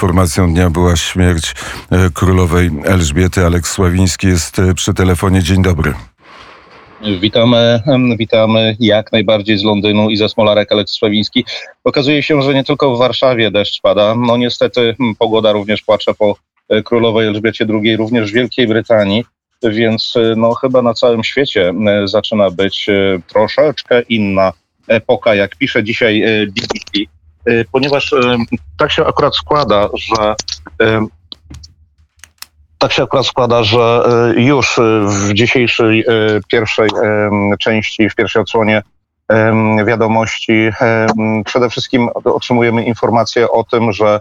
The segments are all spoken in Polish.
informacją dnia była śmierć królowej Elżbiety. Aleks Sławiński jest przy telefonie. Dzień dobry. Witamy, witamy jak najbardziej z Londynu i ze Smolarek Aleks Sławiński. Okazuje się, że nie tylko w Warszawie deszcz pada. No niestety pogoda również płacze po królowej Elżbiecie II, również w Wielkiej Brytanii więc e, no, chyba na całym świecie e, zaczyna być e, troszeczkę inna epoka, jak pisze dzisiaj BBC, ponieważ tak się akurat składa, że tak się akurat składa, że już w dzisiejszej pierwszej części, w pierwszej odsłonie wiadomości przede wszystkim otrzymujemy informację o tym, że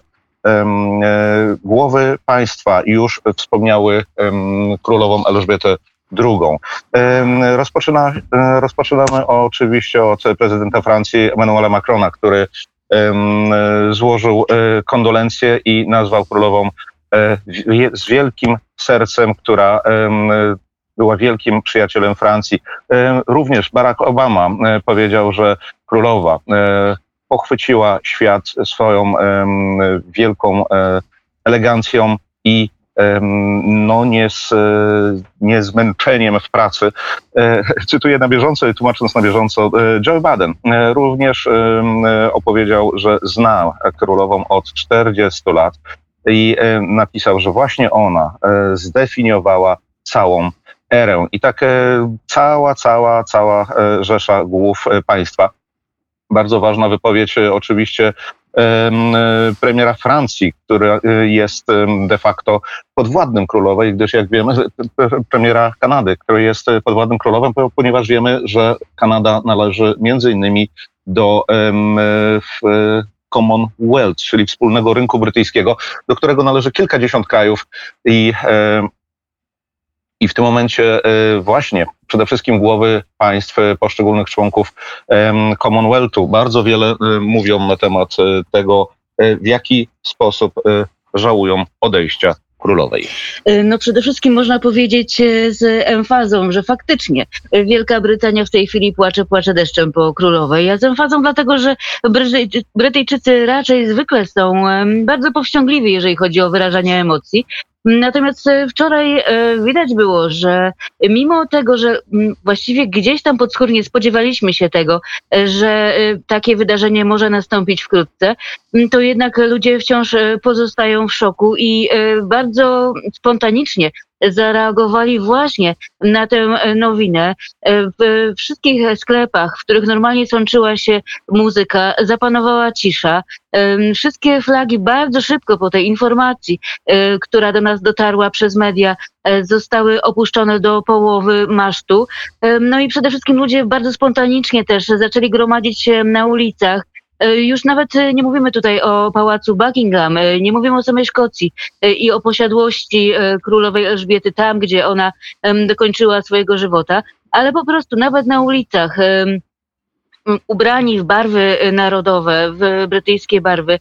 głowy państwa już wspomniały królową Elżbietę II. Rozpoczyna, rozpoczynamy oczywiście od prezydenta Francji Emmanuela Macrona, który złożył e, kondolencje i nazwał królową z wielkim sercem, która była wielkim przyjacielem Francji. Również Barack Obama powiedział, że królowa pochwyciła świat swoją wielką e, elegancją i no nie z, nie zmęczeniem w pracy. E, cytuję na bieżąco i tłumacząc na bieżąco, e, Joe Biden również opowiedział, że zna królową od 40 lat i napisał, że właśnie ona zdefiniowała całą erę. I tak cała, cała, cała rzesza głów państwa bardzo ważna wypowiedź e, oczywiście e, premiera Francji, który e, jest de facto podwładnym królowej, gdyż jak wiemy, premiera Kanady, który jest podwładnym królowem, ponieważ wiemy, że Kanada należy między innymi do Commonwealth, czyli wspólnego rynku brytyjskiego, do którego należy kilkadziesiąt krajów i i w tym momencie e, właśnie przede wszystkim głowy państw, e, poszczególnych członków Commonwealthu. Bardzo wiele e, mówią na temat tego, w jaki sposób żałują odejścia królowej? No przede wszystkim można powiedzieć z emfazą, że faktycznie Wielka Brytania w tej chwili płacze, płacze deszczem po królowej, a z emfazą dlatego, że Brytyjczycy raczej zwykle są bardzo powściągliwi, jeżeli chodzi o wyrażanie emocji Natomiast e, wczoraj e, widać było, że mimo tego, że właściwie gdzieś tam podskórnie spodziewaliśmy się tego, e, że takie wydarzenie może nastąpić wkrótce, to jednak ludzie wciąż pozostają w szoku i bardzo spontanicznie zareagowali właśnie na tę nowinę. W wszystkich sklepach, w których normalnie sączyła się muzyka, zapanowała cisza. Wszystkie flagi bardzo szybko po tej informacji, e, która do nas dotarła przez media, e, zostały opuszczone do połowy masztu. No i przede wszystkim ludzie bardzo spontanicznie też zaczęli gromadzić się na ulicach. E, już nawet nie mówimy tutaj o pałacu Buckingham, nie mówimy o samej Szkocji i o posiadłości królowej Elżbiety tam, gdzie ona dokończyła swojego żywota, ale po prostu nawet na ulicach ubrani w barwy narodowe, w brytyjskie barwy, e,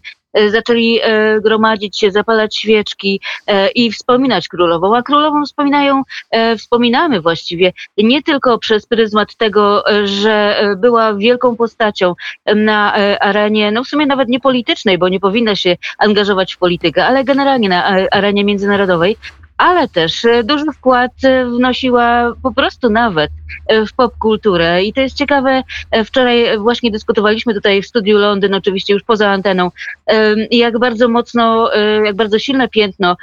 zaczęli e, gromadzić się, zapalać świeczki e, i wspominać królową. A królową wspominają, wspominamy właściwie nie tylko przez pryzmat tego, że była wielką postacią na arenie, no w sumie nawet nie politycznej, bo nie powinna się angażować w politykę, ale generalnie na arenie międzynarodowej, ale też e, duży wkład e, wnosiła po prostu nawet e, w popkulturę. I to jest ciekawe, wczoraj właśnie dyskutowaliśmy tutaj w studiu Londyn, oczywiście już poza anteną, jak bardzo mocno, jak bardzo silne piętno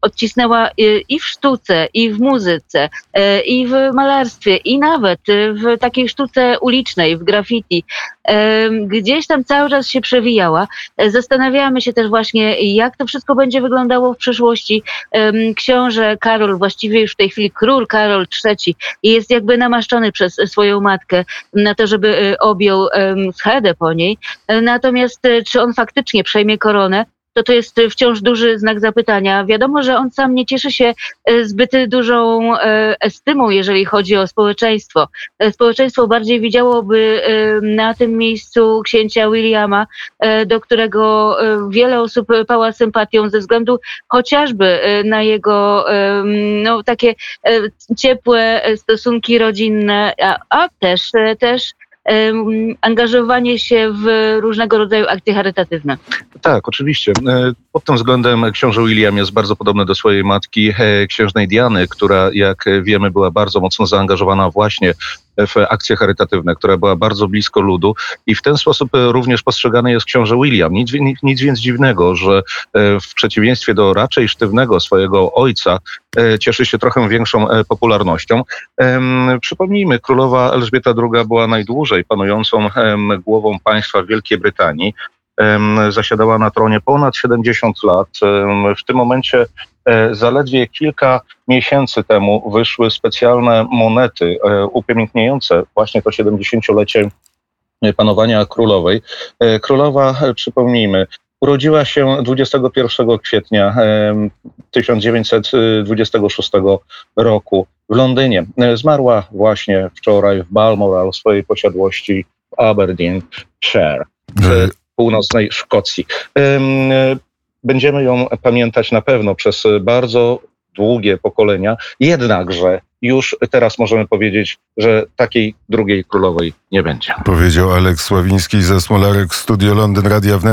odcisnęła i w sztuce, i w muzyce, i w malarstwie, i nawet w takiej sztuce ulicznej, w graffiti. Gdzieś tam cały czas się przewijała. Zastanawiamy się też właśnie, jak to wszystko będzie wyglądało w przyszłości książę Karol, właściwie już w tej chwili król Karol III jest jakby namaszczony przez swoją matkę na to, żeby e, objął schedę po niej. Natomiast e, czy on faktycznie przejmie koronę? To to jest wciąż duży znak zapytania. Wiadomo, że on sam nie cieszy się e, zbyt dużą e, estymą, jeżeli chodzi o społeczeństwo. E, społeczeństwo bardziej widziałoby na tym miejscu księcia Williama, do którego wiele osób pała sympatią ze względu chociażby na jego no, takie ciepłe stosunki rodzinne, a, a też, też angażowanie się w różnego rodzaju akcje charytatywne. Tak, oczywiście. E, Pod tym względem książę William jest bardzo podobny do swojej matki, e, księżnej Diany, która, jak wiemy, była bardzo mocno zaangażowana właśnie w akcje charytatywne, która była bardzo blisko ludu i w ten sposób e, również postrzegany jest książę William. Nic, nic, więc dziwnego, że e, w przeciwieństwie do raczej sztywnego swojego ojca e, cieszy się trochę większą popularnością. Przypomnijmy, królowa Elżbieta II była najdłużej panującą głową państwa w Wielkiej Brytanii zasiadała na tronie ponad 70 lat. W tym momencie zaledwie kilka miesięcy temu wyszły specjalne monety e, upamiętniające właśnie to 70-lecie panowania królowej. E, Królowa, e, przypomnijmy, urodziła się 21 kwietnia em, 1926 roku w Londynie. E, Zmarła właśnie wczoraj w Balmoral w swojej posiadłości w Aberdeenshire E, w północnej Szkocji. Em, e, Będziemy ją pamiętać na pewno przez bardzo długie pokolenia, jednakże już teraz możemy powiedzieć, że takiej drugiej królowej nie będzie. Powiedział Aleks Sławiński ze Smolarek Studio Londyn Radia Wnet.